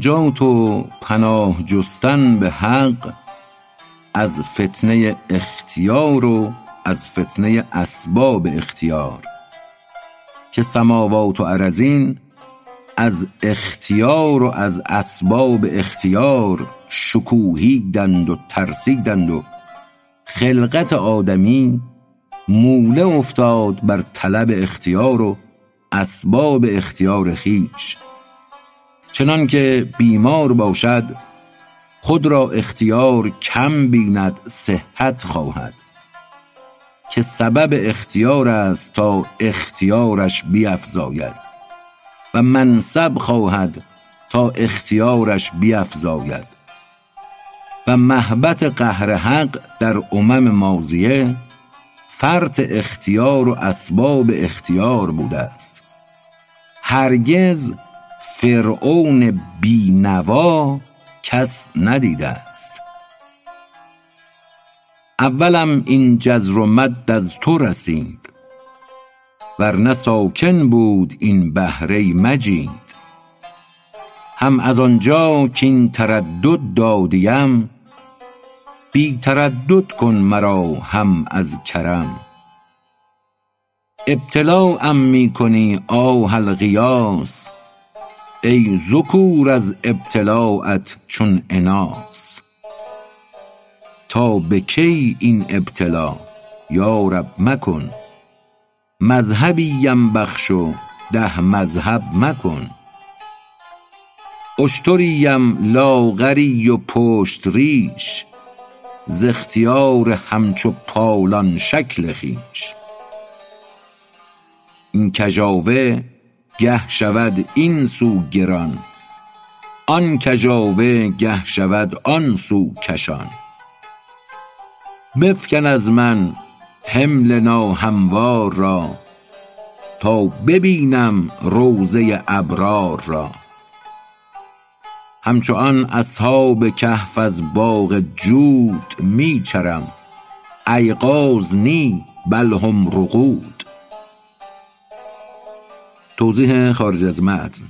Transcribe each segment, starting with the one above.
مناجات و پناه جستن به حق از فتنه اختیار و از فتنه اسباب اختیار؟ که سماوات و ارضین از اختیار و از اسباب اختیار شکوهیدند و ترسیدند و خلقت آدمی موله افتاد بر طلب اختیار و اسباب اختیار خویش چنانکه بیمار باشد خود را اختیار کم بیند صحت خواهد. که سبب اختیار است تا اختیارش بیفزاید و منصب خواهد تا اختیارش بیفزاید. و مهبط قهر حق در امم ماضیه فرط اختیار و اسباب اختیار بوده است. هرگز فرعون بینوا کس ندیده است. اولم این جزر و مد از تو رسید ورنه ساکن بود این ای مجید. هم از آنجا کاین تردد دادیم بی تردد کن مرا هم از کرم. ابتلاام می کنی آه الغیاث ای ذکور از ابتلاات چون اناث تا به کی این ابتلا؟ یا رب مکن. مذهبیم بخش و ده مذهب مکن. اشتریم لاغری و پشت ریش. ز اختیار همچو پالان شکل خویش این کژاوه گه شود این سو گران. آن کژاوه گه شود آن سو کشان. بفکن از من حمل ناهموار را تا ببینم روضه ابرار را. همچو آن اصحاب کهف از باغ جود می چرم. ایقاظ نی بل هم رقود توضیح خارج از متن.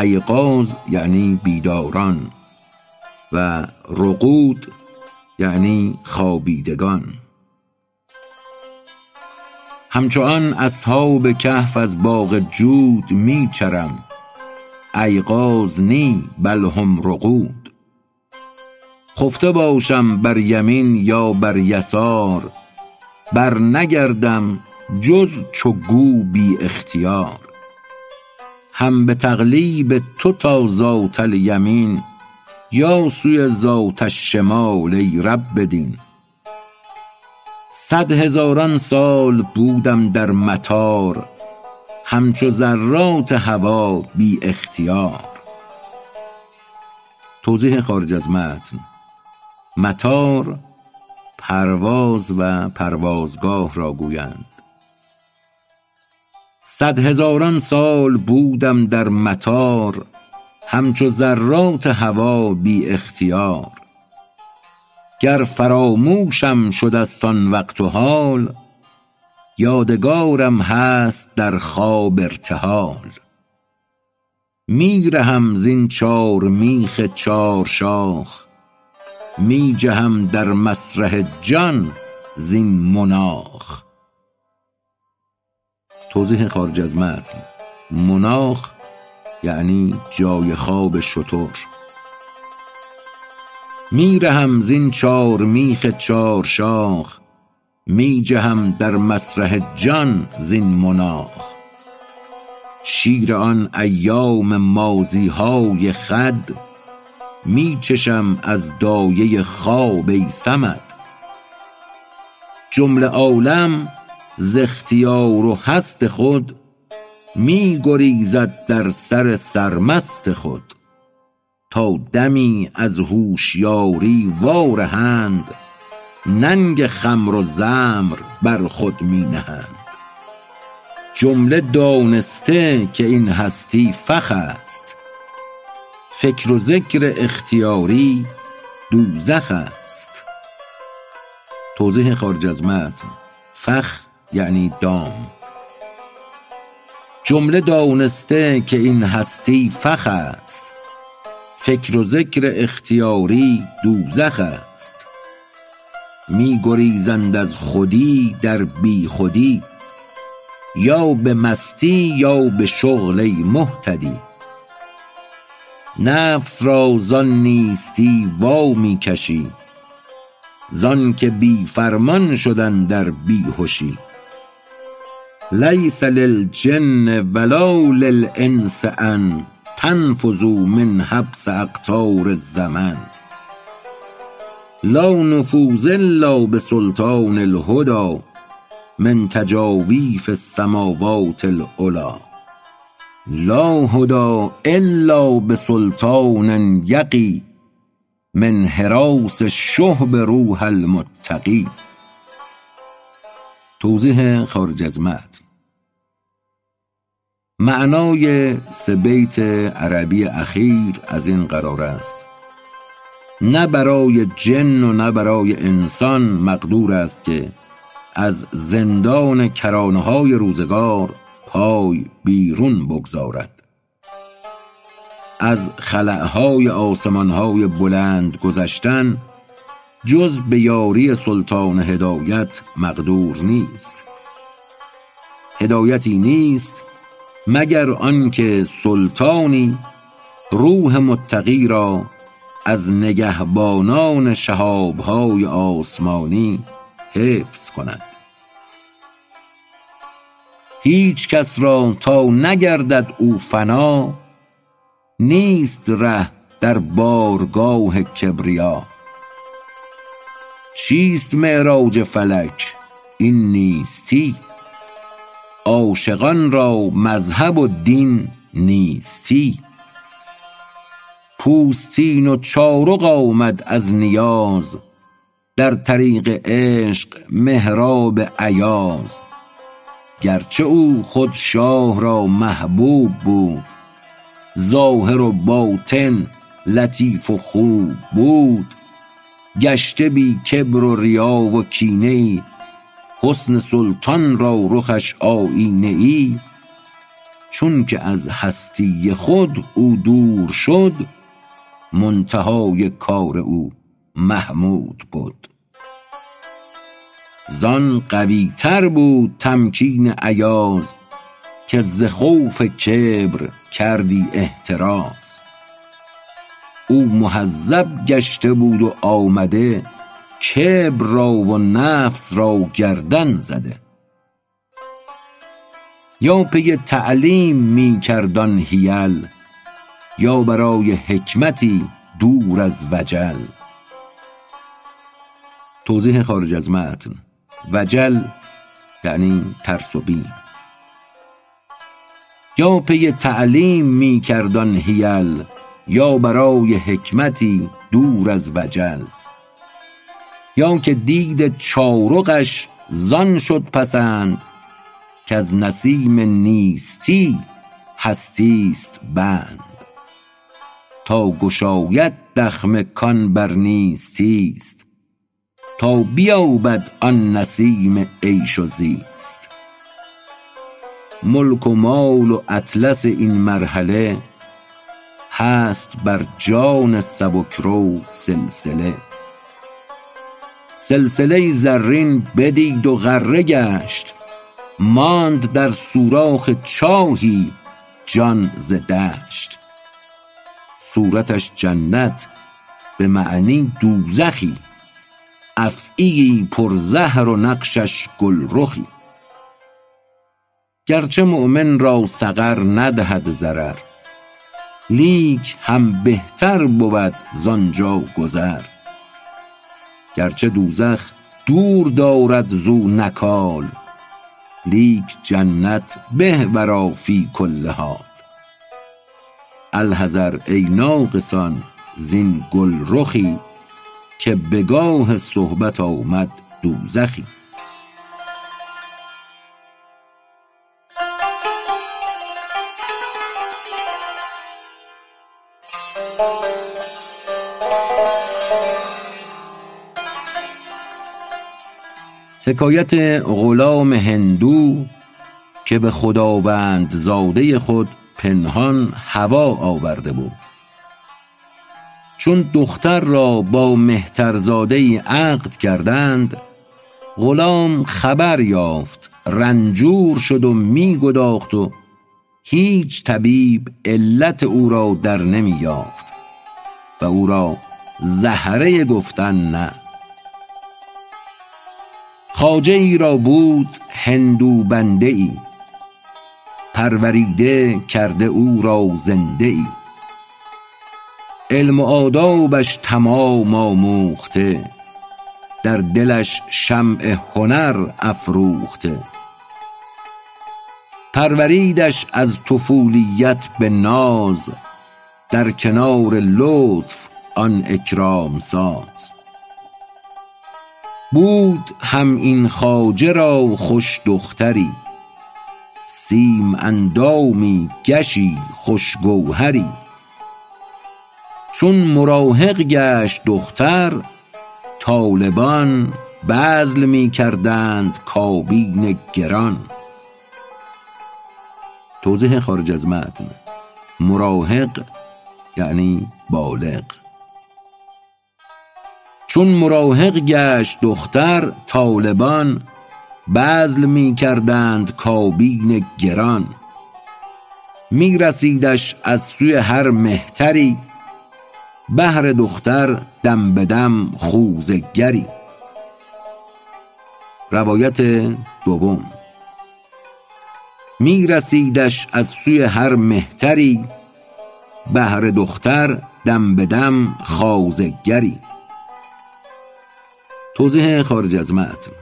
ایقاظ یعنی بیداران و رقود یعنی خوابیدگان. همچو آن اصحاب کهف از باغ جود می چرم. ایقاظ نی بل هم رقود. خفته باشم بر یمین یا بر یسار بر نگردم جز چو گو بی اختیار. هم به تقلیب تو تا ذات الیمین یا سوی ذات الشمال ای رب دین. صد هزاران سال بودم در مطار همچو ذرات هوا بی اختیار. توضیح خارج از متن. مطار پرواز و پروازگاه را گویند. صد هزاران سال بودم در مطار همچو ذرات هوا بی اختیار. گر فراموشم شدست آن وقت و حال یادگارم هست در خواب ارتحال. می رهم زین چار میخ چارشاخ می جهم در مسرح جان زین مناخ. توضیح خارج از متن. مناخ یعنی جای خواب شتر. می رهم زین چار میخ چارشاخ می جهم در مسرح جان زین مناخ. شیر آن ایام ماضی های خود می چشم از دایه خواب ای صمد. جمله عالم ز اختیار و هست خود می گریزد در سر سرمست خود. تا دمی از هوشیاری وا رهند ننگ خمر و زمر بر خود می نهند. جمله دانسته که این هستی فخ است. فکر و ذکر اختیاری دوزخ است. توضیح خارج از متن. فخ یعنی دام. جمله دانسته که این هستی فخ است. فکر و ذکر اختیاری دوزخ است. می گریزند از خودی در بی خودی. یا به مستی یا به شغل مهتدی نفس را زان نیستی وا می کشی. زان که بی فرمان شد اندر بیهشی لیس للجن ولا للانس ان تنفذوا من حبس اقطار الزمن لا نفوذ الا بسلطان الهدی من تجاویف السماوات العلی لا هدی الا بسلطان یقی من هراس شهب روح المتقی. توضیح خارج از متن. معنای سه بیت عربی اخیر از این قرار است. نه برای جن و نه برای انسان مقدور است که از زندان کرانه های روزگار پای بیرون بگذارد. از خلعهای آسمانهای بلند گذشتن جز به یاری سلطان هدایت مقدور نیست. هدایتی نیست مگر آنکه سلطانی روح متقی را از نگهبانان شهابهای آسمانی حفظ کند. هیچ کس را تا نگردد او فنا نیست ره در بارگاه کبریا. چیست معراج فلک؟ این نیستی. عاشقان را مذهب و دین نیستی. پوستین و چارق آمد از نیاز در طریق عشق محراب ایاز. گرچه او خود شاه را محبوب بود ظاهر و باطن لطیف و خوب بود. گشته بی کبر و ریا و کینه ای. حسن سلطان را رخش آیینه ای. چون که از هستی خود او دور شد منتهای کار او محمود بود زان قوی تر بود تمکین ایاز که ز خوف کبر کردی احتراز. او مهذب گشته بود و آمده کبر را و نفس را گردن زده. یا پی تعلیم می کرد آن حیل یا برای حکمتی دور از وجل. توضیح خارج از متن. وجل یعنی ترس و بیم. یا پی تعلیم می کرد آن حیل یا برای حکمتی دور از وجل. یا که دید چارقش زان شد پسند کز نسیم نیستی هستی است بند. تا گشاید دخمه کان بر نیستی است تا بیابد آن نسیم عیش و زیست. ملک و مال و اطلس این مرحله هست بر جان سبکرو سلسله. سلسله زرین بدید و غره گشت ماند در سوراخ چاهی جان ز دشت. صورتش جنت به معنی دوزخی افعیی پر زهر و نقشش گلرخی. گرچه مؤمن را سقر ندهد ضرر لیک هم بهتر بود زآنجا گذر. گرچه دوزخ دور دارد زو نکال لیک جنت به ورا فی کل حال. الحذر ای ناقصان زین گلرخی که به گاه صحبت آمد دوزخی. حکایت غلام هندو که به خداوند زاده خود پنهان هوا آورده بود. چون دختر را با مهترزاده عقد کردند غلام خبر یافت رنجور شد و می گداخت و هیچ طبیب علت او را در نمی یافت و او را زهره گفتن نه. خاجه ای را بود هندو بنده ای پروریده کرده او را زنده ای علم و آدابش تمام آموخته در دلش شمع هنر افروخته. پروریدش از طفولیت به ناز در کنار لطف آن اکرام ساز. بود هم این خواجه را خوش دختری سیم اندامی گشی خوش گوهری. چون مراهق گشت دختر طالبان بذل می کردند کابین گران. توضیح خارج از متن. مراهق یعنی بالغ. چون مراهق گشت دختر طالبان بذل می کردند کابین گران. می رسیدش از سوی هر مهتری بهر دختر دم به دم خوزگری. روایت دوم. می رسیدش از سوی هر مهتری بهر دختر دم به دم خوازگری توضیح خارج از متن.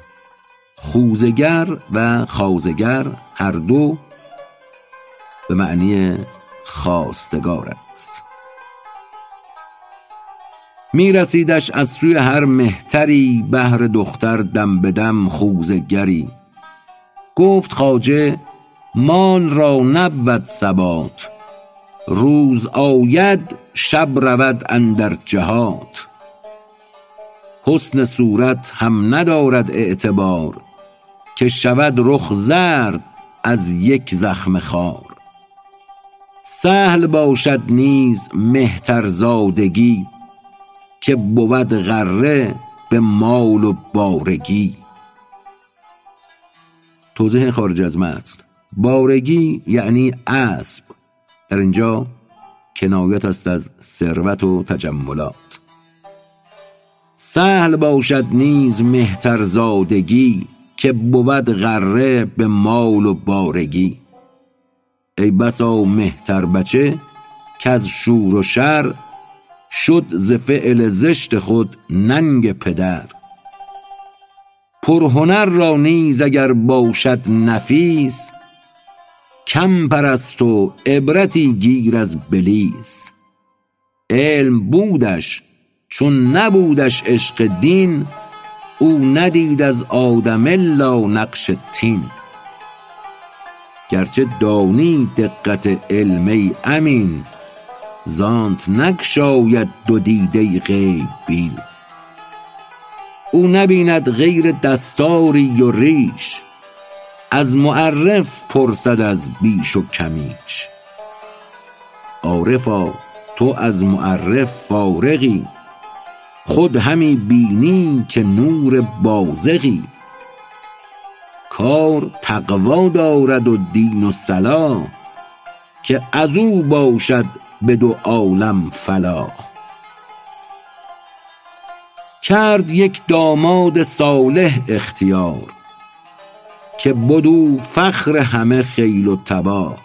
خوزگر و خوازگر هر دو به معنی خواستگار است. می رسیدش از سوی هر مهتری بهر دختر دم به دم خوزگری. گفت خواجه مان را نبود ثبات. روز آید شب رود اندر جهات. حسن صورت هم ندارد اعتبار که شود رخ زرد از یک زخم خار. سهل باشد نیز مهترزادگی که بود غره به مال و بارگی. توضیح خارج از متن. بارگی یعنی اسب. در اینجا کنایت است از ثروت و تجملات. سهل باشد نیز مهترزادگی که بود غره به مال و بارگی. ای بسا مهتر بچه که از شور و شر شد ز فعل زشت خود ننگ پدر. پرهنر را نیز اگر باشد نفیس کم پرست و عبرتی گیر از بلیس. علم بودش چون نبودش عشق دین او ندید از آدم الا نقش طین گرچه دانی دقت علم ای امین زانت نگشاید دو دیده غیب بین. او نبیند غیر دستاری و ریش از معرف پرسد از بیش و کمیش. عارفا تو از معرف فارغی. خود همی بینی که نور بازغی. کار تقوی دارد و دین و صلاح که از او باشد به دو عالم فلاح کرد یک داماد صالح اختیار که بدو فخر همه خیل و تبار.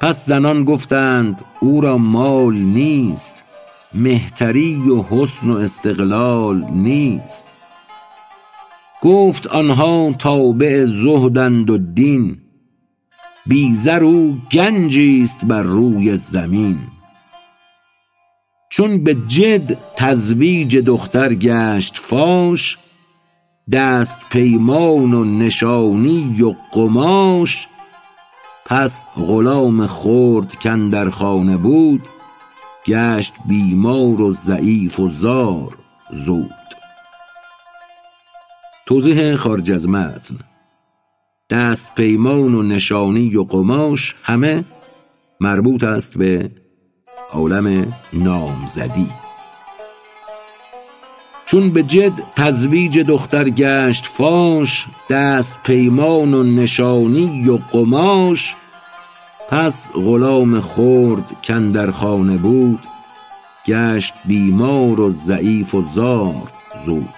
پس زنان گفتند او را مال نیست. مهتری و حسن و استقلال نیست. گفت آنها تابع زهدند و دین بی زر او گنجی است بر روی زمین. چون به جد تزویج دختر گشت فاش دست پیمان و نشانی و قماش پس غلام خرد کاندر خانه بود. گشت بیمار و ضعیف و زار. زود. توضیح خارج از متن. دست پیمان و نشانی و قماش همه مربوط است به عالم نامزدی. چون به جد تزویج دختر گشت فاش دست پیمان و نشانی و قماش پس غلام خرد کندر خانه بود گشت بیمار و ضعیف و زار زود.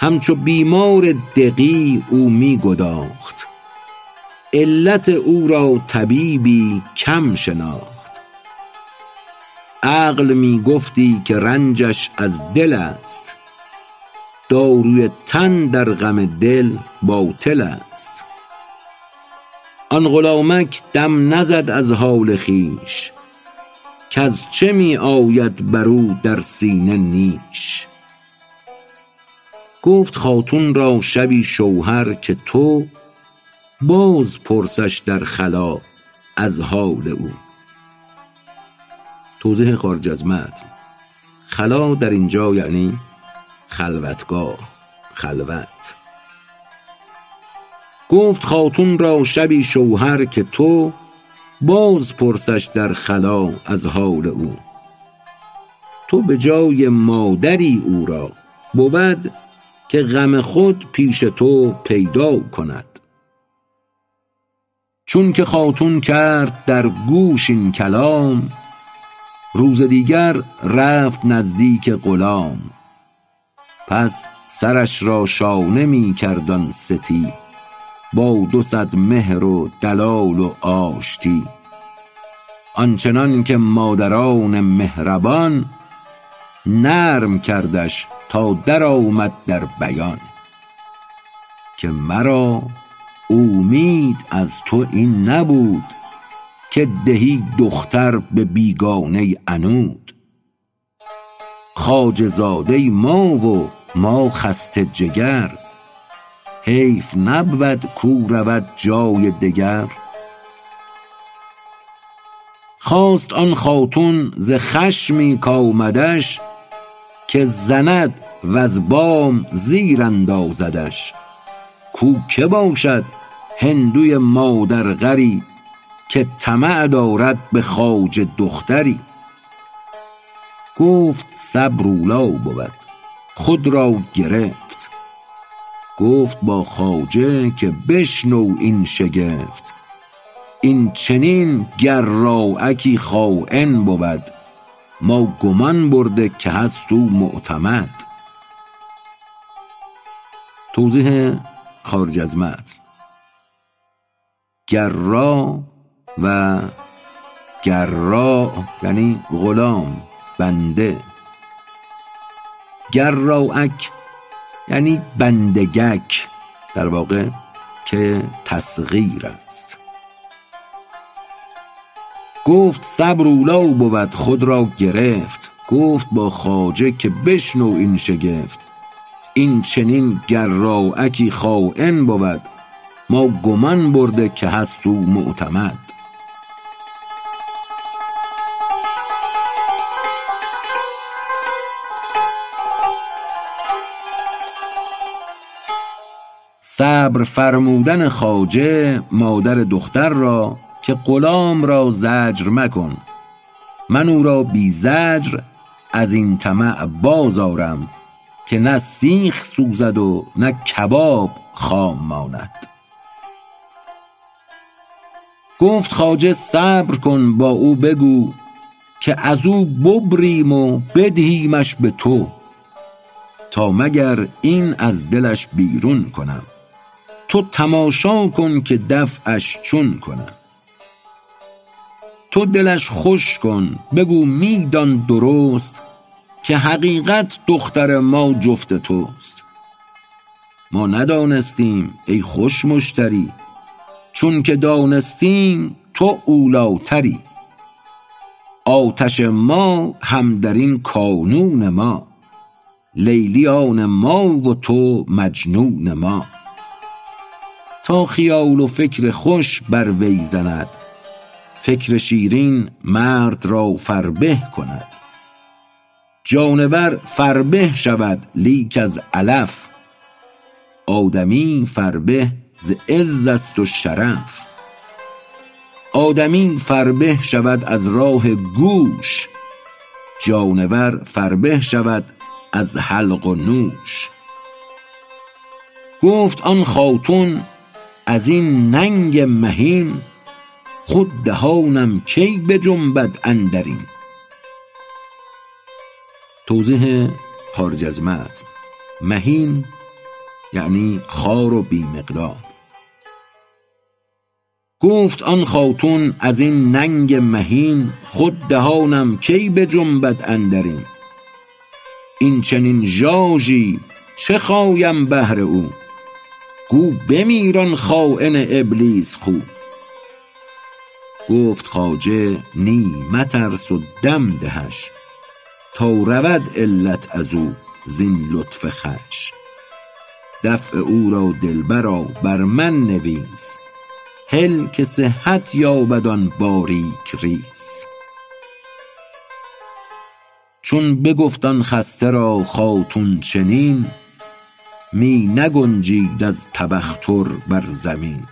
همچو بیمار دقی او می گداخت علت او را طبیبی کم شناخت. عقل می گفتی که رنجش از دل است داروی تن در غم دل باطل است. آن غلامک دم نزد از حال خویش کز چه می آید بر او در سینه نیش. گفت خاتون را شبی شوهر که تو باز پرسش در خلا از حال او. توضیح خارج از متن. خلا در اینجا یعنی خلوتگاه خلوت. گفت خاتون را شبی شوهر که تو باز پرسش در خلا از حال او. تو به جای مادری او را بود که غم خود پیش تو پیدا کند. چون که خاتون کرد در گوش این کلام روز دیگر رفت نزدیک غلام. پس سرش را شانه می کرد آن ستی. با دو صد مهر و دلال و آشتی. آنچنان که مادران مهربان نرم کردش تا در آمد در بیان. که مرا اومید از تو این نبود که دهی دختر به بیگانه عنود خواجه زاده ما و ما خسته جگر حیف نبود کو رود جای دگر. خواست آن خاتون ز خشمی کآمدش که زند وز بام زیر اندازدش. کو که باشد هندوی مادرغری که طمع دارد به خواجه دختری. گفت صبر اولی بود خود را گرفت. گفت با خواجه که بشنو این شگفت. این چنین گراعکی خاین بود. ما گمان برده که هست او معتمد. توضیح خارج از متن. گرا و گرا یعنی غلام بنده. گراعک یعنی بندگک در واقع که تصغیر است. گفت صبر اولی بود خود را گرفت. گفت با خواجه که بشنو این شگفت. این چنین گراعکی خاین بود. ما گمان برده که هست او معتمد. صبر فرمودن خواجه مادر دختر را که غلام را زجر مکن. من او را بی زجر از این طمع باز آرم که نه سیخ سوزد و نه کباب خام ماند. گفت خواجه صبر کن با او بگو که از او ببریم و بدهیمش به تو تا مگر این از دلش بیرون کنم. تو تماشا کن که دفعش چون کنم. تو دلش خوش کن بگو می دان درست که حقیقت دختر ما جفت توست. ما ندانستیم ای خوش مشتری چون که دانستیم تو اولیتری آتش ما هم در این کانون ما لیلی آن ما و تو مجنون ما. تا خیال و فکر خوش بر وی زند. فکر شیرین مرد را فربه کند. جانور فربه شود لیک از علف. آدمی فربه ز عز است و شرف. آدمی فربه شود از راه گوش. جانور فربه شود از حلق و نوش. گفت آن خاتون از این ننگ مهین خود دهانم کی بجنبد اندرین. توضیح خارج از متن مهین یعنی خار و بی مقدار. گفت آن خاتون از این ننگ مهین خود دهانم کی بجنبد اندرین. این چنین ژاژی چه خایم بهر او؟ گو بمیر آن خاین ابلیس خو. گفت خواجه نی مترس و دم دهش تا رود علت ازو زین لطف خوش. دفع او را دلبرا بر من نویس. هل که صحت یابد آن باریک ریس. چون بگفت آن خسته را خاتون چنین می نگنجید از تبختر بر زمین.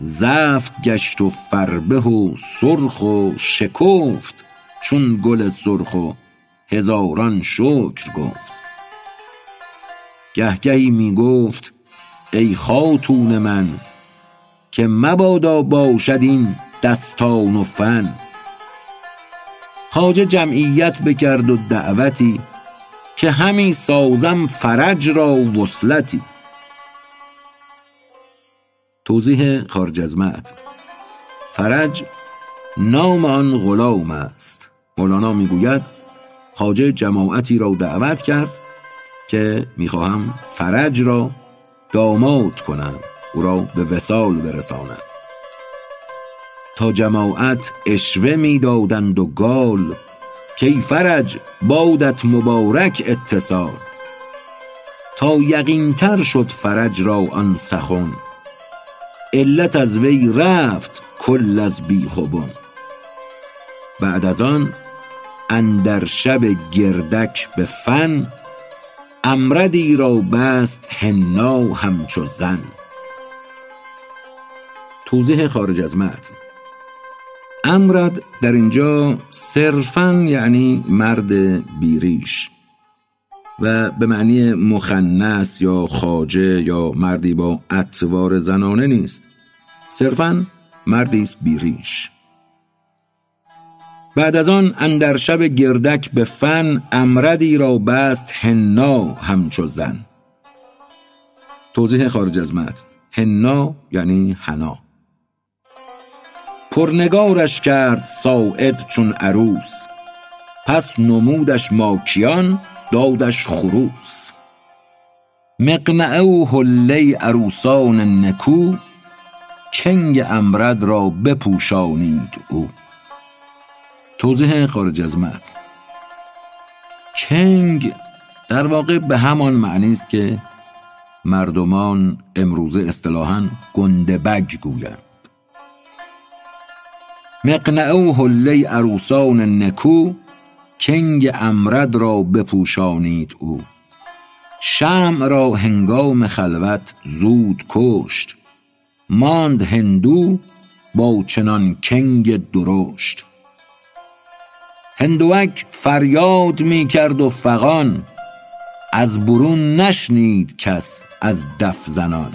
زفت گشت و فربه و سرخ و شکفت چون گل سرخ و هزاران شکر گفت. گه گهی می گفت ای خاتون من که مبادا باشد این دستان و فن. خواجه جمعیت بکرد و دعوتی که همی سازم فرج را وصلتی. توضیح خارج از فرج نام آن غلام است. مولانا می‌گوید خواجه جماعتی را دعوت کرد که می‌خواهم فرج را داماد کنم. او را به وسال برسانم. تا جماعت اشوه می‌دادند و گال کی فرج بادت مبارک اتصال. تا یقین تر شد فرج را آن سخن. علت از وی رفت کل از بیخبن بعد از آن اندر شب گردک به فن امردی را بست حنا همچو زن. توضیح خارج از متن. امرد در اینجا صرفا یعنی مرد بیریش و به معنی مخنث یا خاجه یا مردی با اطوار زنانه نیست. صرفا مردی است بیریش. بعد از آن اندر شب گردک به فن امردی را بست حنا همچو زن. توضیح خارج از متن. حنا یعنی حنا. پرنگارش کرد ساعد چون عروس. پس نمودش ماکیان دادش خروس. مقنعه و حله عروسان نکو کنگ امرد را بپوشانید او. توضیح خارج از متن. کنگ در واقع به همان معنی است که مردمان امروزه اصطلاحا گندبگ گویند. مقنعه و حله عروسان نکو کنگ امرد را بپوشانید او. شمع را هنگام خلوت زود کشت. ماند هندو با چنان کنگ درشت. هندوک فریاد می کرد و فغان از برون نشنید کس از دف زنان.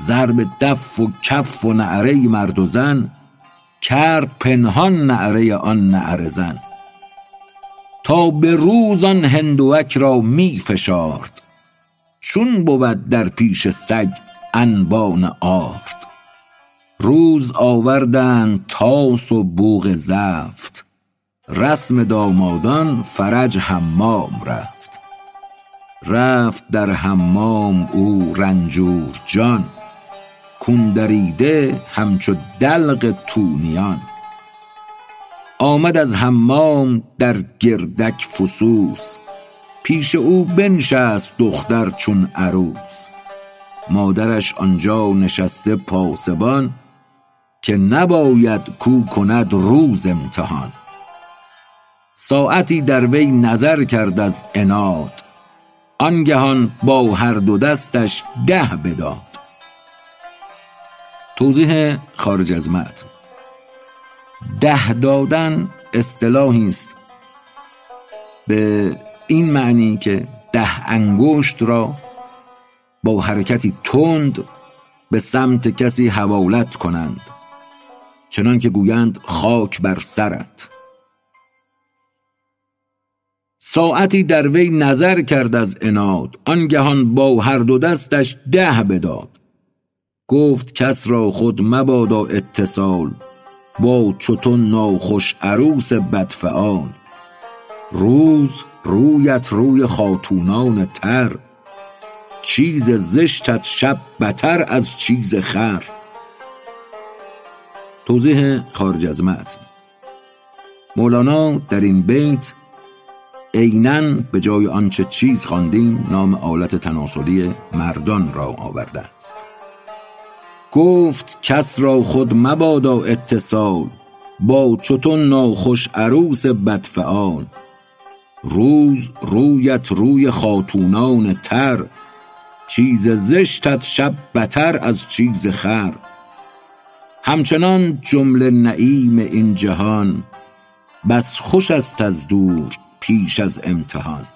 ضرب دف و کف و نعره مرد و زن کرد پنهان نعره آن نعره زن. تا به روز آن هندوک را می فشارد. چون بود در پیش سگ انبان آرد. روز آوردند تاس و بوق زفت. رسم دامادان فرج حمام رفت. رفت در حمام او رنجور جان. کون دریده همچو دلق طونیان آمد از حمام در گردک فسوس پیش او بنشست دختر چون عروس. مادرش آنجا نشسته پاسبان که نباید کو کند روز امتحان. ساعتی در وی نظر کرد از عناد آنگهان با هر دو دستش ده بداد. توضیح خارج از متن. ده دادن اصطلاحی است. به این معنی که ده انگشت را با حرکتی تند به سمت کسی حوالت کنند. چنان که گویند خاک بر سرت. ساعتی در وی نظر کرد از اناد آنگهان با هر دو دستش ده بداد. گفت کس را خود مبادا اتصال با چتون ناخوش عروس بدفعال. روز رویت روی خاتونان تر چیز زشتت شب بتر از چیز خر. توضیح خارج از متن. مولانا در این بیت عینا به جای آنچه چیز خواندیم نام آلت تناسلی مردان را آورده است. گفت کس را خود مبادا اتصال با چتون ناخوش عروس بدفعال روز رویت روی خاتونان تر چیز زشتت شب بتر از چیز خر همچنان جمله نعیم این جهان بس خوش است از دور پیش از امتحان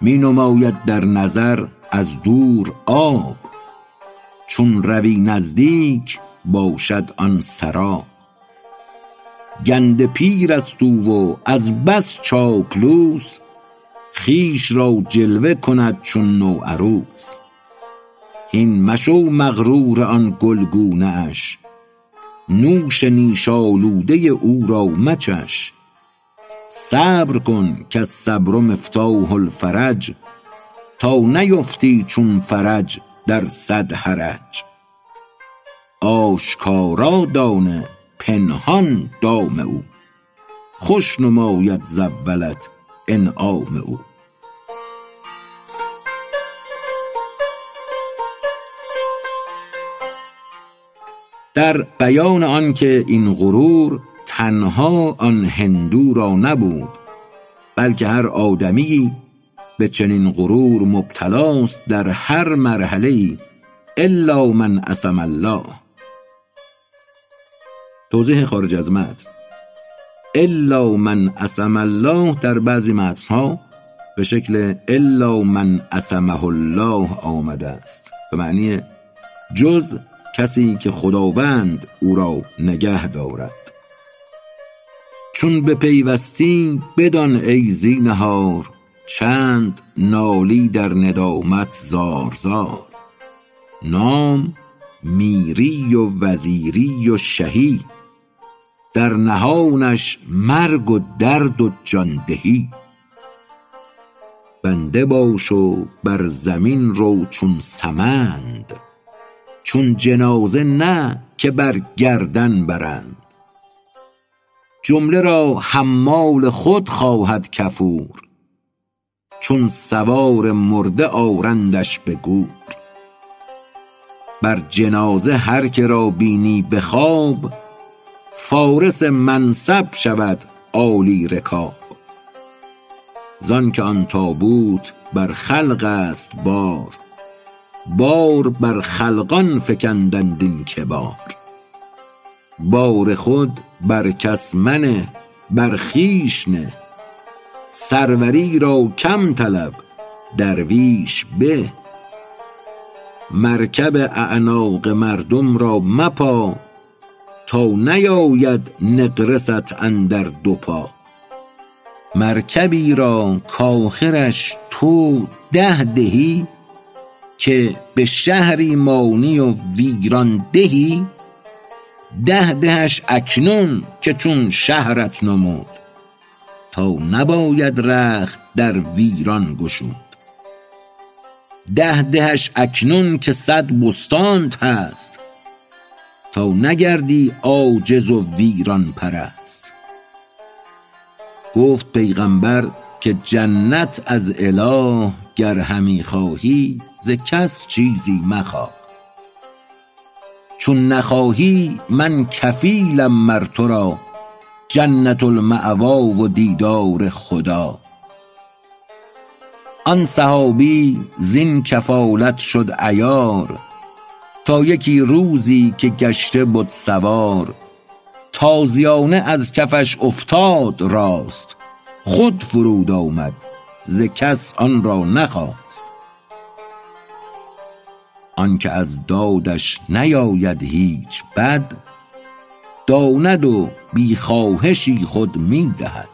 می نماید در نظر از دور آب چون روی نزدیک باشد آن سراب گنده پیر است او و از بس چاپلوس خویش را جلوه کند چون نوعروس. هین مشو مغرور آن گلگونه اش نوش نیش آلوده او را مچش. صبر کن کالصبر مفتاح الفرج تا نیفتی چون فرج در صد حرج. آشکارا دانه پنهان دام او. خوش نماید ز اولت انعام او. در بیان آنکه این غرور تنها آن هندو را نبود بلکه هر آدمی به چنین غرور مبتلاست در هر مرحله الا من عصم الله. توضیح خارج از متن. الا من عصم الله در بعضی متنها به شکل الا من عصمه الله آمده است. به معنی جز کسی که خداوند او را نگه دارد. چون به پیوستی بدان ای زینهار چند نالی در ندامت زار زار نام میری و وزیری و شهی. در نهانش مرگ و درد و جاندهی. بنده باش و بر زمین رو چون سمند. چون جنازه نه که بر گردن برند. جمله را حمال خود خواهد کفور. چون سوار مرده آرندش به گور. بر جنازه هر که را بینی به خواب فارس منصب شود عالی رکاب. زانکه آن تابوت بر خلق است بار بار بر خلقان فکندند این کبار بار خود بر کس منه بر خویش نه. سروری را کم طلب درویش به. مرکب اعناق مردم را مپا تا نیاید نقرست اندر دو پا. مرکبی را کآخرش تو ده دهی که به شهری مانی و ویران دهی. ده دهش اکنون که چون شهرت نمود. تا نباید رخت در ویران گشود. ده دهش اکنون که صد بستانت هست تا نگردی عاجز و ویران پرست. گفت پیغمبر که جنت از اله گر همی خواهی ز کس چیزی مخواه. چون نخواهی من کفیلم مر تو را جنت المأوی و دیدار خدا. آن صحابی زین کفالت شد عیار تا یکی روزی که گشته بد سوار. تازیانه از کفش افتاد راست خود فرود آمد ز کس آن را نخواست. آنکه از دادش نیاید هیچ بد داند و بی خواهشی خود می دهد.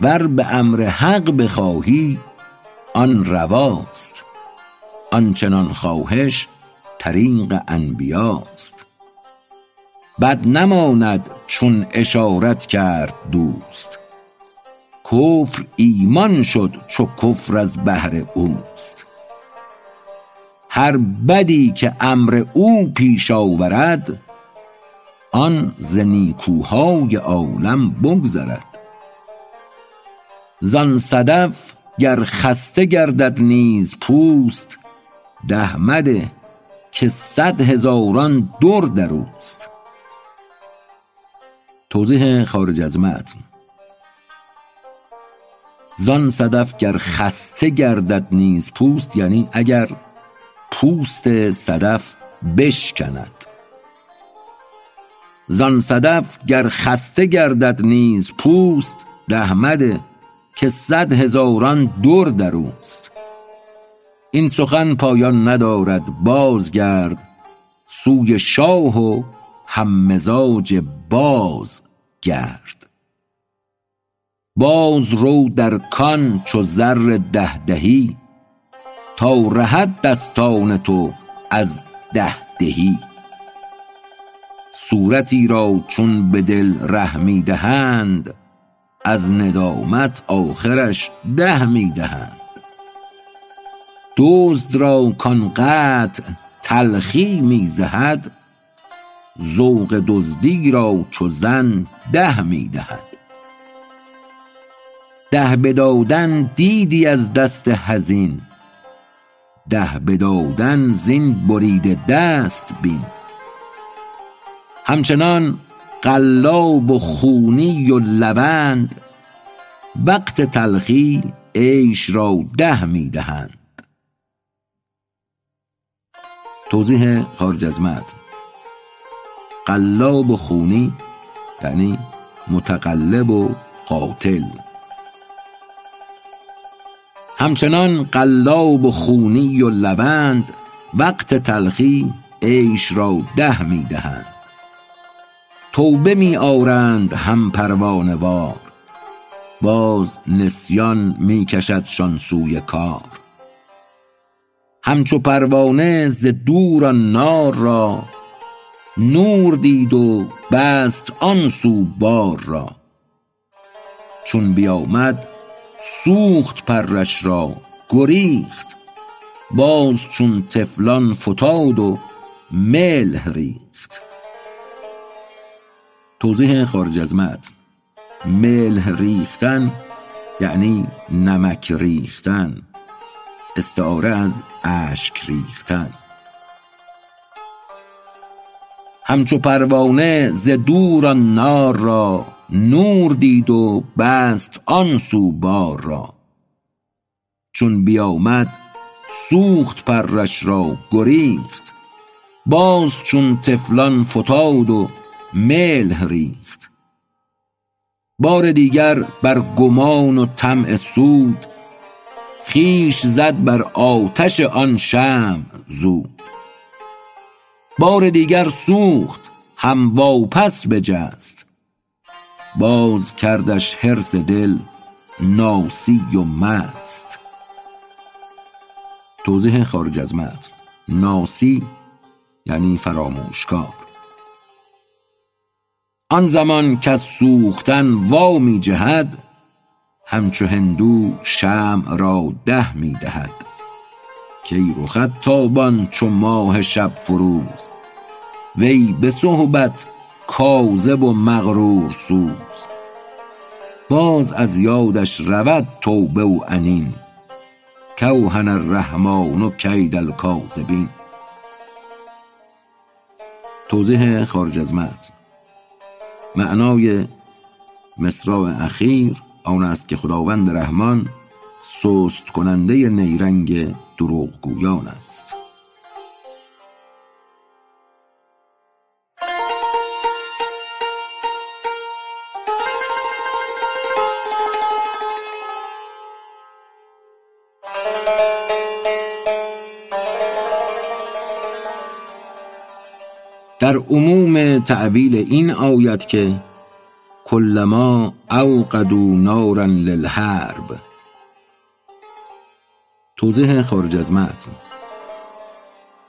ور به امر حق بخواهی آن رواست. آنچنان خواهش طریق انبیاست. بد نماند چون اشارت کرد دوست. کفر ایمان شد چو کفر از بهر اوست. هر بدی که امر او پیش آورد آن ز نیکوهای عالم بگذرد. زان صدف گر خسته گردد نیز پوست ده مده که صد هزاران در در اوست. توضیح خارج از متن. زان صدف گر خسته گردد نیز پوست یعنی اگر پوست صدف بشکند. زان صدف گر خسته گردد نیز پوست ده مده که صد هزاران در در اوست. این سخن پایان ندارد بازگرد سوی شاه و هم مزاج باز گرد باز رو در کان چو زر ده دهی تا رهد دستان تو از ده دهی. صورتی را چون به دل ره می دهند از ندامت آخرش ده می دهند دزد را کان قطع تلخی می زهد ذوق دزدی را چو زن ده می دهد ده بدادن دیدی از دست حزین ده بدادن زین بریده دست بین. همچنان قلاب و خونی و لوند وقت تلخی عیش را ده می دهند. توضیح خارج از قلاب و خونی یعنی متقلب و قاتل. همچنان قلاب و خونی و لوند وقت تلخی عیش را ده می دهند. توبه می آرند هم پروانه وار. باز نسیان می کشدشان سوی کار. همچو پروانه ز دور نار را نور دید و بست آن سو بار را. چون بیامد سوخت پرش را گریخت. باز چون طفلان فتاد و ملح ریخت. توضیح خارج از متن. ملح ریختن یعنی نمک ریختن. استعاره از اشک ریختن. همچو پروانه ز دور آن نار را نور دید و بست آن سو بار را. چون بیامد سوخت پرش را گریخت. باز چون طفلان فتاد و ملح ریخت. بار دیگر بر گمان و طمع سود خویش زد بر آتش آن شمع زود. بار دیگر سوخت هم واپس بجست. باز کردش حرص دل ناسی و مست. توضیح خارج از متن. ناسی یعنی فراموشکار. آن زمان کز سوختن وا می جهد همچو هندو شمع را ده می دهد. کای رخت تابان چو ماه شب فروز وی به صحبت کاذب و مغرور سوز. باز از یادش رود توبه و انین کاوهن الرحمن کید الکاذبین. توضیح خارج از متن. معنای مصرع اخیر آن است که خداوند رحمان سست کننده نیرنگ دروغگویان است. در عموم تعویل این آیت که کلما اوقدو نارا للحرب. توضیح خارج از متن.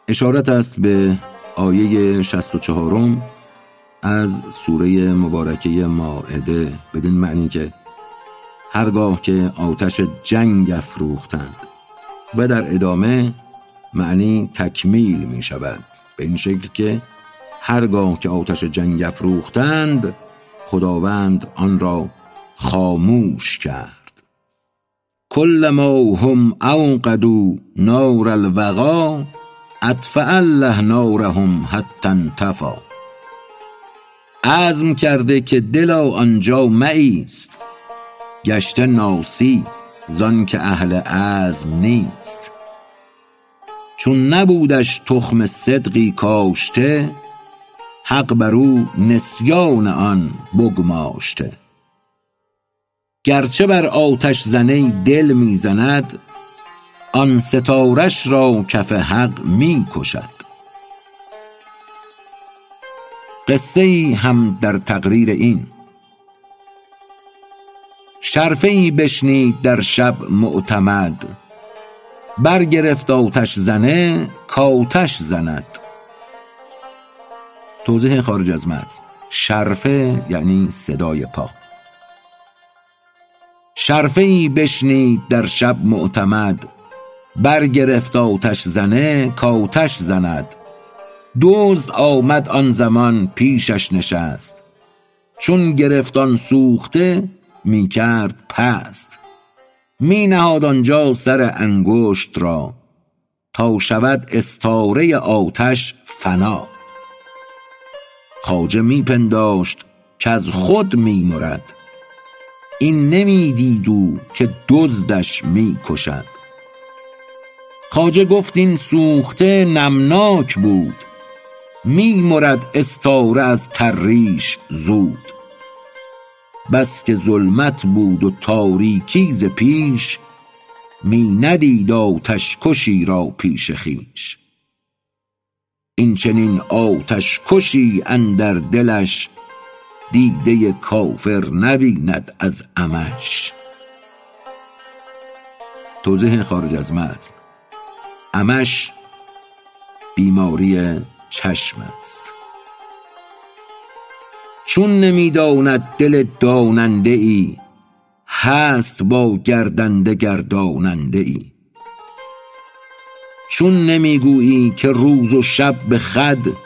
اشارت است به آیه 64 از سوره مبارکه ماعده بدین معنی که هرگاه که آتش جنگ افروختند و در ادامه معنی تکمیل می شود به این شکل که هرگاه که آتش جنگ افروختند خداوند آن را خاموش کرد. کل ما هم اوقدو نار الوغا اطفع الله نارهم حتی انطفا عزم کرده که دلا آنجا مایست گشته ناسی زان که اهل عزم نیست. چون نبودش تخم صدقی کاشته حق بر او نسیان آن بگماشته. گرچه بر آتش زنه دل می زند آن ستارش را کف حق می کشد قصه هم در تقریر این. شرفه ای بشنید در شب معتمد. برگرفت آتش زنه کآتش زند. توضیح خارج از متن. شرفه یعنی صدای پا. شرفه ای بشنید در شب معتمد. برگرفت آتش زنه کآتش زند. دزد آمد آن زمان پیشش نشست. چون گرفت آن سوخته می کرد پست. می نهاد آنجا سر انگشت را. تا شود استاره آتش فنا. خواجه می پنداشت کز خود می مرد این نمی دید او که دزدش می کشد خواجه گفت این سوخته نمناک بود. می مرد استاره از تریش زود. بس که ظلمت بود و تاریکی ز پیش می ندید آتش کشی را پیش خویش این چنین آتش کشی اندر دلش دیده کافر نبیند از عمش توضیح خارج از متن. عمش بیماری چشم است. چون نمی داند دل داننده ای هست با گردنده گرداننده ای چون نمی گویی که روز و شب به خود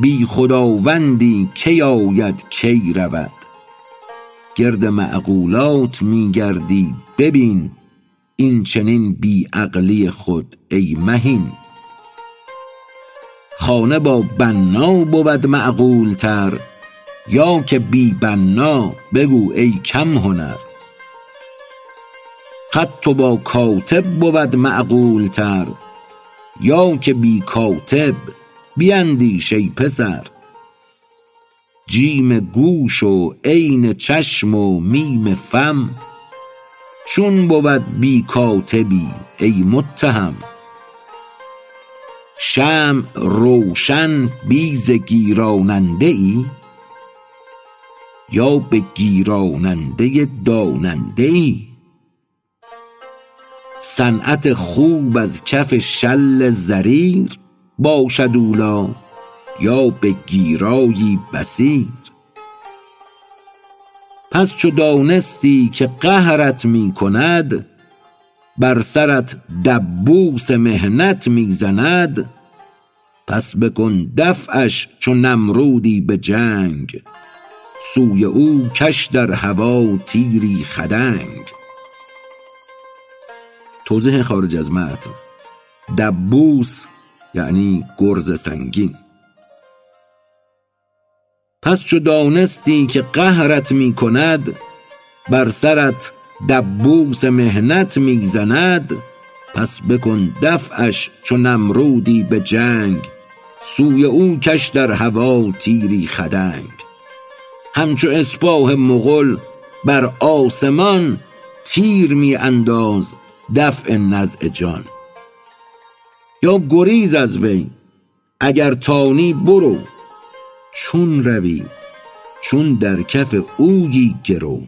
بی خداوندی کی آید کی رود. گرد معقولات می گردی ببین این چنین بی عقلی خود ای مهین. خانه با بنا بود معقول تر یا که بی بنا بگو ای کم هنر. خط با کاتب بود معقول تر یا که بی کاتب بیندیش ای پسر. جیم گوش و عین چشم و میم فم چون بود بی کاتبی ای متهم. شمع روشن بی ز گیراننده ای یا به گیراننده داننده ای. صنعت خوب از کف شل زریر باشد اولی یا به گیرایی بصیر پس چو دانستی که قهرت می کند بر سرت دبوس محنت می زند پس بکن دفعش چو نمرودی به جنگ سوی او کش در هوا تیری خدنگ. توضیح خارج از متن. دبوس یعنی گرز سنگین. پس چو دانستی که قهرت می کند بر سرت دبوس مهنت می‌زند پس بکن دفعش چو نمرودی به جنگ سوی او کش در هوا تیری خدنگ. همچو اسپاه مغل بر آسمان تیر می انداز دفع نزع جان. یا گریز از وی اگر تانی برو. چون روی چون در کف اویی گرو.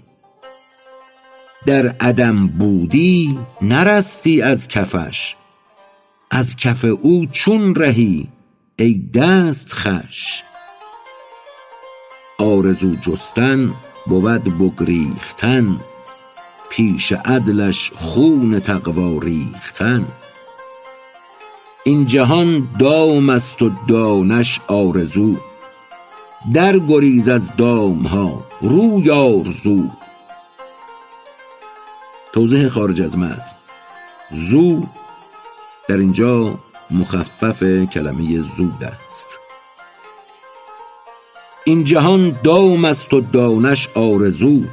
در عدم بودی نرستی از کفش. از کف او چون رهی ای دست خش. آرزو جستن بود بگریختن. پیش عدلش خون تقوا ریختن. این جهان دام است و دانش آرزو. در گریز از دام ها روی آرزو. توضیح خارج از متن. زو در اینجا مخفف کلمه زود است. این جهان دام است و دانش آرزو.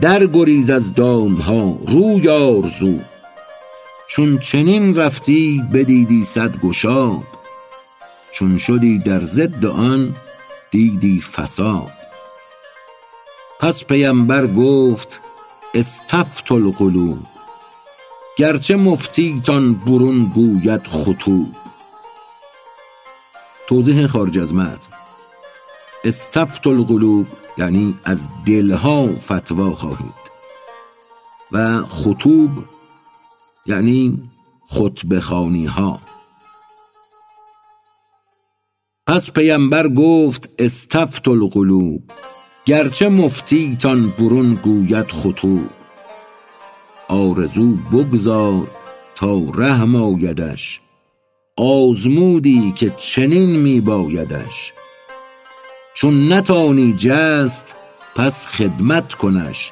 در گریز از دام ها روی آرزو چون چنین رفتی بدیدی صد گشاد. چون شدی در ضد آن دیدی فساد. پس پیمبر گفت استفت القلوب. گرچه مفتیتان برون گوید خطوب. توضیح خارج از متن. استفت القلوب یعنی از دلها فتوا خواهید. و خطوب یعنی خطبه خانی ها پس پیمبر گفت استفت القلوب گرچه مفتیتان برون گوید خطوب. آرزو بگذار تا رحم آیدش آزمودی که چنین می بایدش چون نتانی جست پس خدمت کنش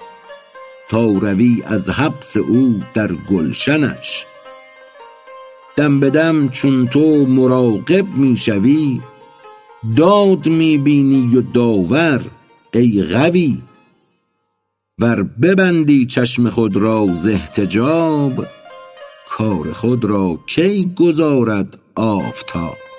تا روی از حبس او در گلشنش. دم به دم چون تو مراقب می شوی داد می بینی و داور ای غوی ور ببندی چشم خود را ز احتجاب کار خود را کی گذارد آفتاب.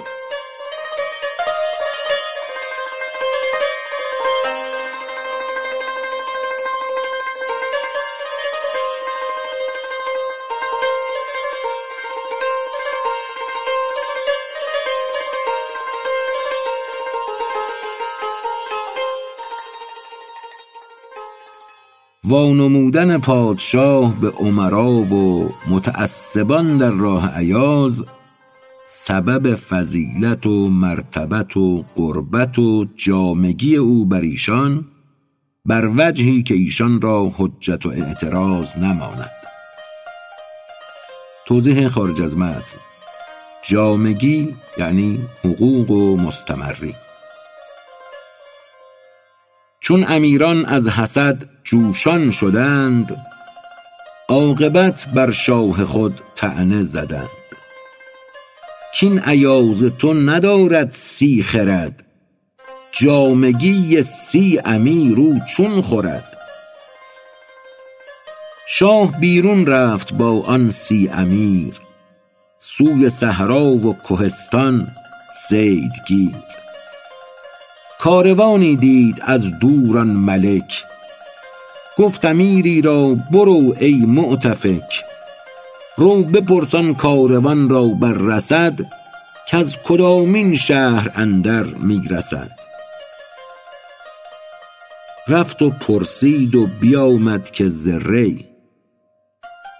وانمودن پادشاه به امرا و متعصبان در راه ایاز سبب فضیلت و مرتبت و قربت و جامگی او بر ایشان بر وجهی که ایشان را حجت و اعتراض نماند. توضیح خارج از متن. جامگی یعنی حقوق و مستمری. چون امیران از حسد جوشان شدند عاقبت بر شاه خود طعنه زدند. کین ایاز تو ندارد سی خرد جامگی سی امیر او چون خورد. شاه بیرون رفت با آن سی امیر سوی صحرا و کهستان صیدگیر کاروانی دید از دور آن ملک. گفت امیری را برو ای معتفک. رو بپرس آن کاروان را بر رسد کز کدامین شهر اندر می رسد. رفت و پرسید و بیامد که ز ری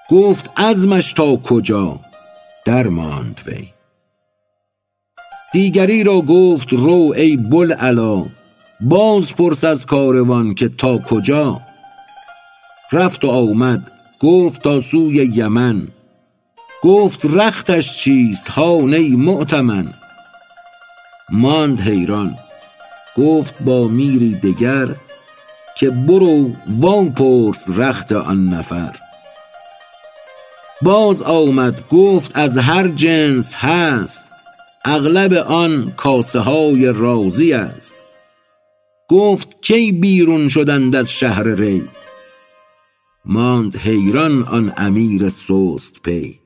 گفت عزمش تا کجا؟ در ماند وی. دیگری را گفت رو ای بوالعلا باز پرس از کاروان که تا کجا؟ رفت و آمد گفت تا سوی یمن گفت رختش چیست هان ای مؤتمن؟ ماند حیران گفت با میری دگر که برو واپرس رخت آن نفر. باز آمد گفت از هر جنس هست اغلب آن کاسه های رازی است. گفت کی بیرون شدند از شهر ری؟ ماند حیران آن امیر سست پی.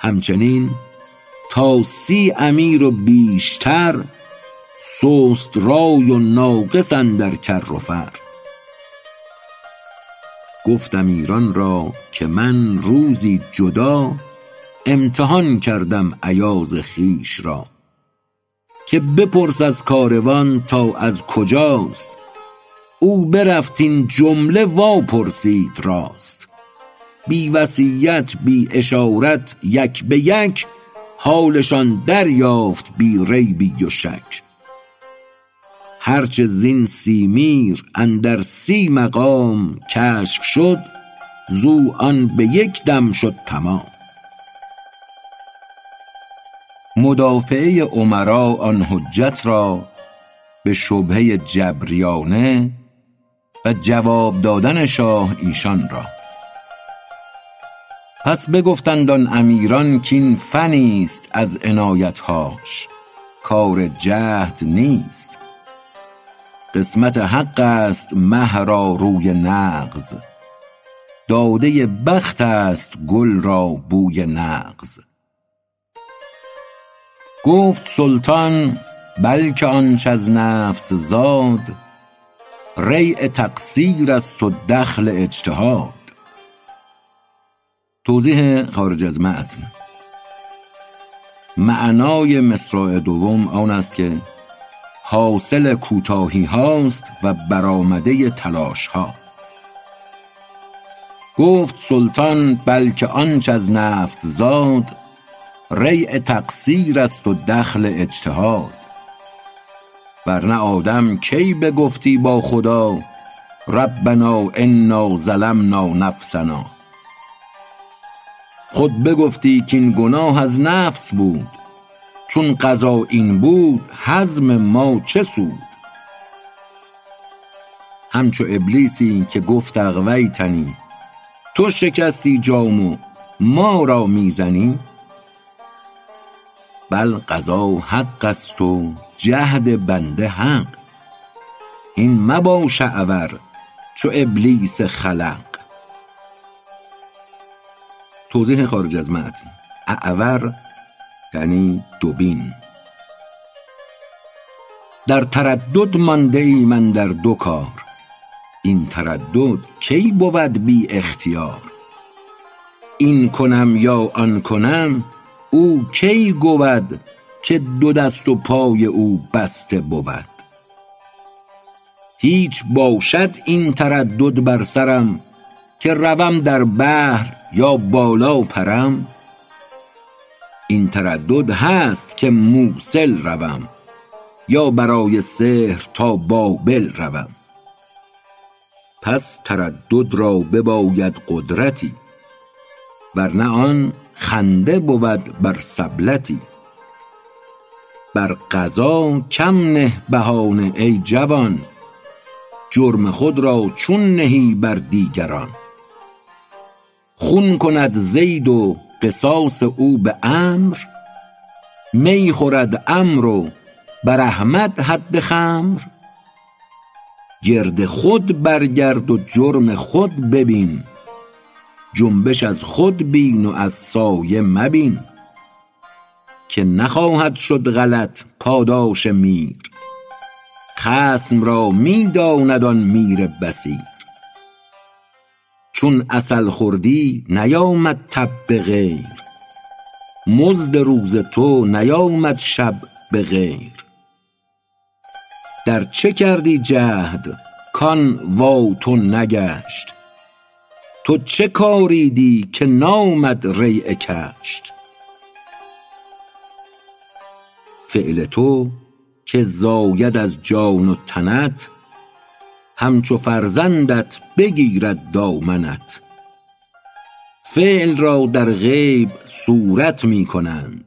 همچنین تا سی امیر و بیشتر سست رای و ناقص اندر کر و فر. گفتم ایران را که من روزی جدا امتحان کردم ایاز خویش را که بپرس از کاروان تا از کجاست. او برفت این جمله وا پرسید راست. بی وصیت بی اشارت یک به یک حالشان دریافت بی ریبی و شک. هرچه زین سی میر اندر سی مقام کشف شد زو آن به یک دم شد تمام. مدافعه امرا آن حجت را به شبهه جبریانه و جواب دادن شاه ایشان را. پس بگفتند آن امیران کین فنیست از عنایتهاش کار جهد نیست. قسمت حق است مه را روی نغز داده بخت است گل را بوی نغز. گفت سلطان بلکه آنچ از نفس زاد ریع تقصیر است و دخل اجتهاد. توضیح خارج از متن. معنای مصرع دوم آن است که حاصل کوتاهی هاست و برآمده تلاش ها. گفت سلطان بلکه آنچ از نفس زاد ریع تقصیر است و دخل اجتهاد. ورنه آدم کی بگفتی با خدا؟ ربنا انا ظلمنا نفسنا. خود بگفتی کاین گناه از نفس بود. چون قضا این بود حزم ما چه سود؟ همچو ابلیسی که گفت اغویتنی تو شکستی جام و ما را می زنی بل قضا حق است و جهد بنده حق. هین مباش اعور چو ابلیس خلق. توضیح خارج از متن. اعور یعنی دوبین. در تردد مانده ایم اندر دو کار. این تردد کی بود بی اختیار؟ این کنم یا آن کنم او کی گود که دو دست و پای او بسته بود؟ هیچ باشد این تردد بر سرم که روم در بحر یا بالا پرم؟ این تردد هست که موصل روم یا برای سحر تا بابل روم. پس تردد را بباید قدرتی ورنه آن خنده بود بر سبلتی. بر قضا کم نه بهانه ای جوان. جرم خود را چون نهی بر دیگران. خون کند زید و قصاص او به عمرو می خورد عمرو و بر احمد حد خمر. گرد خود برگرد و جرم خود ببین. جنبش از خود بین و از سایه مبین که نخواهد شد غلط پاداش میر. خصم را می داند آن میر بصیر. چون عسل خوردی نیامد تب به غیر. مزد روز تو نیامد شب به غیر. در چه کردی جهد کان وا تو نگشت؟ تو چه کاریدی که نامد ریع کشت؟ فعل تو که زاید از جان و تنت همچو فرزندت بگیرد دامنت. فعل را در غیب صورت می کنند.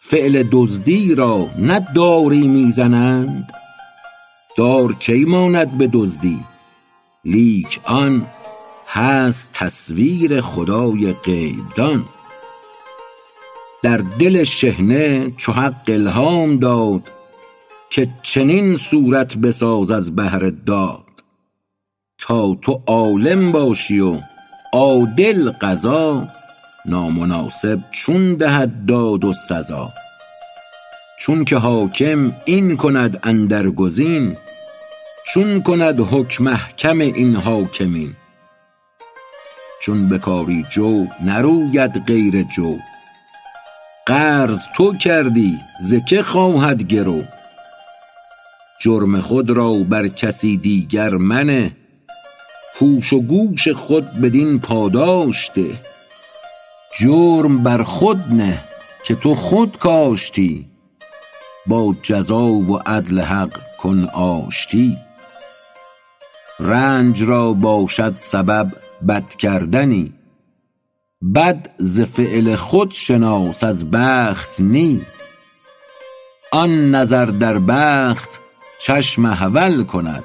فعل دزدی را نه داری می زنند. دار کی ماند به دزدی؟ لیک آن هست تصویر خدای غیب دان در دل شحنه چو حق الهام داد که چنین صورت بساز از بهر داد. تا تو عالم باشی و عادل قضا نامناسب چون دهد داد و سزا. چون که حاکم این کند اندر گزین چون کند حکم احکم این حاکمین. چون بکاری جو نروید غیر جو. قرض تو کردی ز که خواهد گرو. جرم خود را بر کسی دیگر منه. هوش و گوش خود بدین پاداش ده. جرم بر خود نه که تو خود کاشتی. با جزا و عدل حق کن آشتی. رنج را باشد سبب بد کردنی. بد ز فعل خود شناس از بخت نی. آن نظر در بخت چشم احول کند.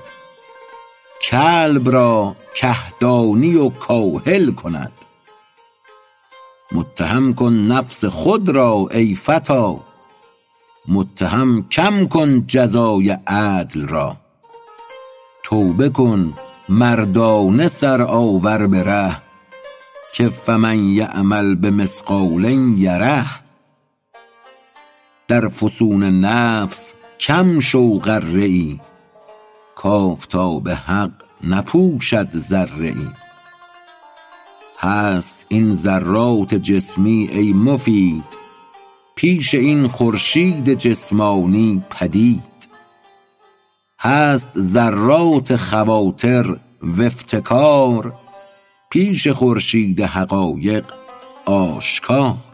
کلب را کهدانی و کاهل کند. متهم کن نفس خود را ای فتی متهم کم کن جزای عدل را. توبه کن مردانه سر آور به ره که فمن یعمل بمثقال یره. در فسون نفس کم شو غره ای کآفتاب حق نپوشد ذره ای هست این ذرات جسمی ای مفید پیش این خورشید جسمانی پدید. هست ذرات خواطر و افتکار پیش خورشید حقایق آشکار.